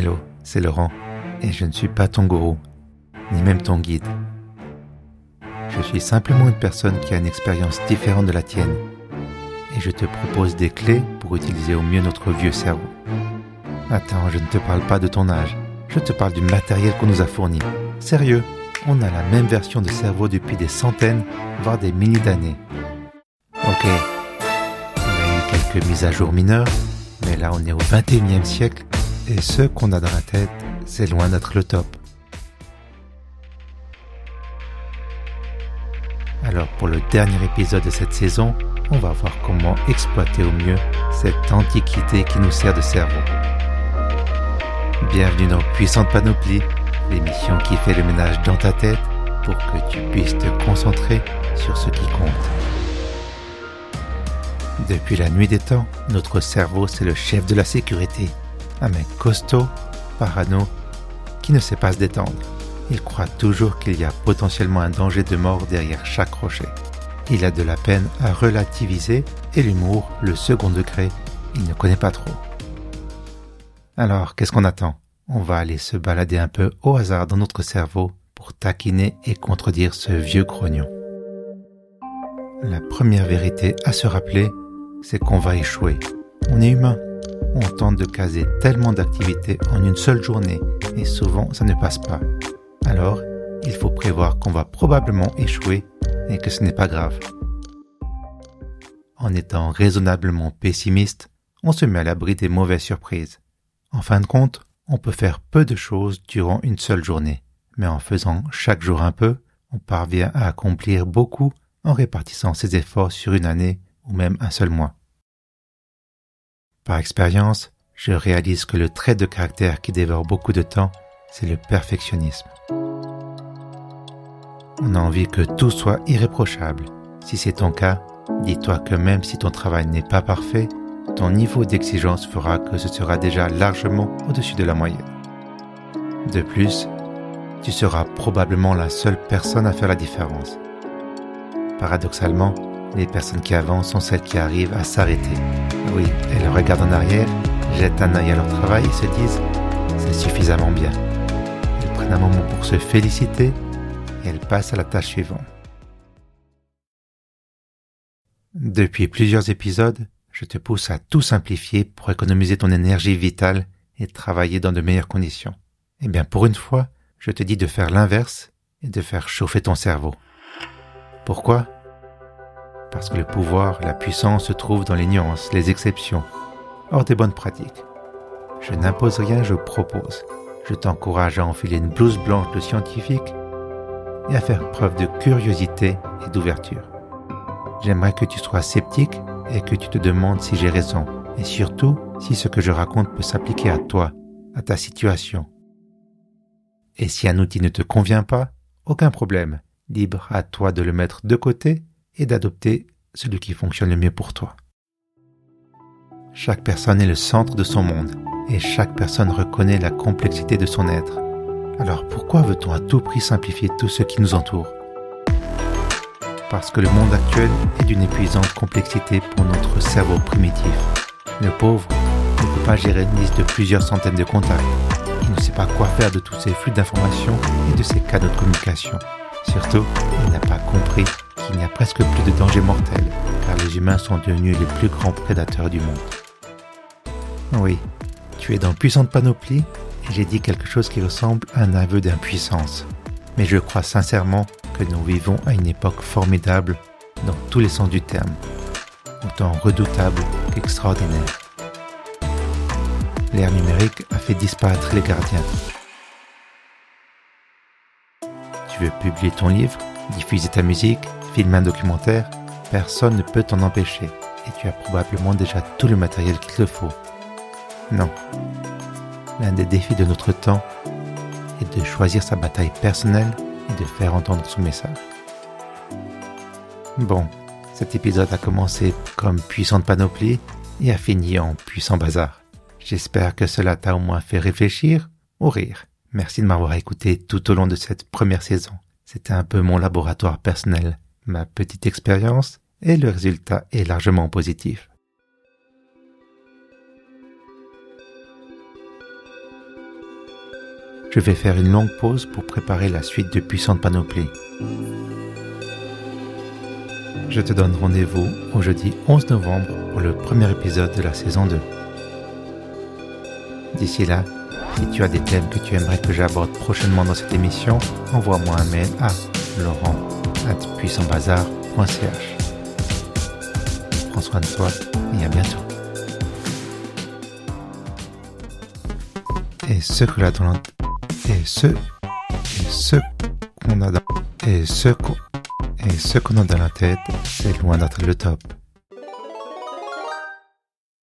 Hello, c'est Laurent, et je ne suis pas ton gourou, ni même ton guide. Je suis simplement une personne qui a une expérience différente de la tienne, et je te propose des clés pour utiliser au mieux notre vieux cerveau. Attends, je ne te parle pas de ton âge, je te parle du matériel qu'on nous a fourni. Sérieux, on a la même version de cerveau depuis des centaines, voire des milliers d'années. Ok, on a eu quelques mises à jour mineures, mais là on est au 21e siècle et ce qu'on a dans la tête, c'est loin d'être le top. Alors pour le dernier épisode de cette saison, on va voir comment exploiter au mieux cette antiquité qui nous sert de cerveau. Bienvenue dans Puissante Panoplie, l'émission qui fait le ménage dans ta tête pour que tu puisses te concentrer sur ce qui compte. Depuis la nuit des temps, notre cerveau c'est le chef de la sécurité un mec costaud, parano, qui ne sait pas se détendre. Il croit toujours qu'il y a potentiellement un danger de mort derrière chaque rocher. Il a de la peine à relativiser et l'humour, le second degré, il ne connaît pas trop. Alors, qu'est-ce qu'on attend? On va aller se balader un peu au hasard dans notre cerveau pour taquiner et contredire ce vieux grognon. La première vérité à se rappeler, c'est qu'on va échouer. On est humain on tente de caser tellement d'activités en une seule journée et souvent ça ne passe pas. Alors, il faut prévoir qu'on va probablement échouer et que ce n'est pas grave. En étant raisonnablement pessimiste, on se met à l'abri des mauvaises surprises. En fin de compte, on peut faire peu de choses durant une seule journée, mais en faisant chaque jour un peu, on parvient à accomplir beaucoup en répartissant ses efforts sur une année ou même un seul mois. Par expérience, je réalise que le trait de caractère qui dévore beaucoup de temps, c'est le perfectionnisme. On a envie que tout soit irréprochable. Si c'est ton cas, dis-toi que même si ton travail n'est pas parfait, ton niveau d'exigence fera que ce sera déjà largement au-dessus de la moyenne. De plus, tu seras probablement la seule personne à faire la différence. Paradoxalement, les personnes qui avancent sont celles qui arrivent à s'arrêter. Oui, elles regardent en arrière, jettent un œil à leur travail et se disent c'est suffisamment bien. Elles prennent un moment pour se féliciter et elles passent à la tâche suivante. Depuis plusieurs épisodes, je te pousse à tout simplifier pour économiser ton énergie vitale et travailler dans de meilleures conditions. Eh bien, pour une fois, je te dis de faire l'inverse et de faire chauffer ton cerveau. Pourquoi? Parce que le pouvoir, la puissance se trouvent dans les nuances, les exceptions, hors des bonnes pratiques. Je n'impose rien, je propose. Je t'encourage à enfiler une blouse blanche de scientifique et à faire preuve de curiosité et d'ouverture. J'aimerais que tu sois sceptique et que tu te demandes si j'ai raison, et surtout si ce que je raconte peut s'appliquer à toi, à ta situation. Et si un outil ne te convient pas, aucun problème, libre à toi de le mettre de côté et d'adopter celui qui fonctionne le mieux pour toi. Chaque personne est le centre de son monde et chaque personne reconnaît la complexité de son être. Alors pourquoi veut-on à tout prix simplifier tout ce qui nous entoure Parce que le monde actuel est d'une épuisante complexité pour notre cerveau primitif. Le pauvre ne peut pas gérer une liste de plusieurs centaines de contacts. Il ne sait pas quoi faire de tous ces flux d'informations et de ces canaux de communication. Surtout, il n'a pas compris qu'il n'y a presque plus de danger mortel, car les humains sont devenus les plus grands prédateurs du monde. Oui, tu es dans puissante panoplie, et j'ai dit quelque chose qui ressemble à un aveu d'impuissance. Mais je crois sincèrement que nous vivons à une époque formidable dans tous les sens du terme, autant redoutable qu'extraordinaire. L'ère numérique a fait disparaître les gardiens. Tu veux publier ton livre, diffuser ta musique, filmer un documentaire, personne ne peut t'en empêcher et tu as probablement déjà tout le matériel qu'il te faut. Non. L'un des défis de notre temps est de choisir sa bataille personnelle et de faire entendre son message. Bon, cet épisode a commencé comme puissante panoplie et a fini en puissant bazar. J'espère que cela t'a au moins fait réfléchir ou rire. Merci de m'avoir écouté tout au long de cette première saison. C'était un peu mon laboratoire personnel ma petite expérience et le résultat est largement positif. je vais faire une longue pause pour préparer la suite de Puissante Panoplie. Je te donne rendez-vous au jeudi 11 novembre pour le premier épisode de la saison 2. D'ici là, si tu as des thèmes que tu aimerais que j'aborde prochainement dans cette émission, envoie-moi un mail à laurent.puissantbazar.ch. Prends soin de toi et à bientôt. Et ce que la et ce et ce qu'on a dans et ce et ce qu'on a dans la tête, c'est loin d'être le top.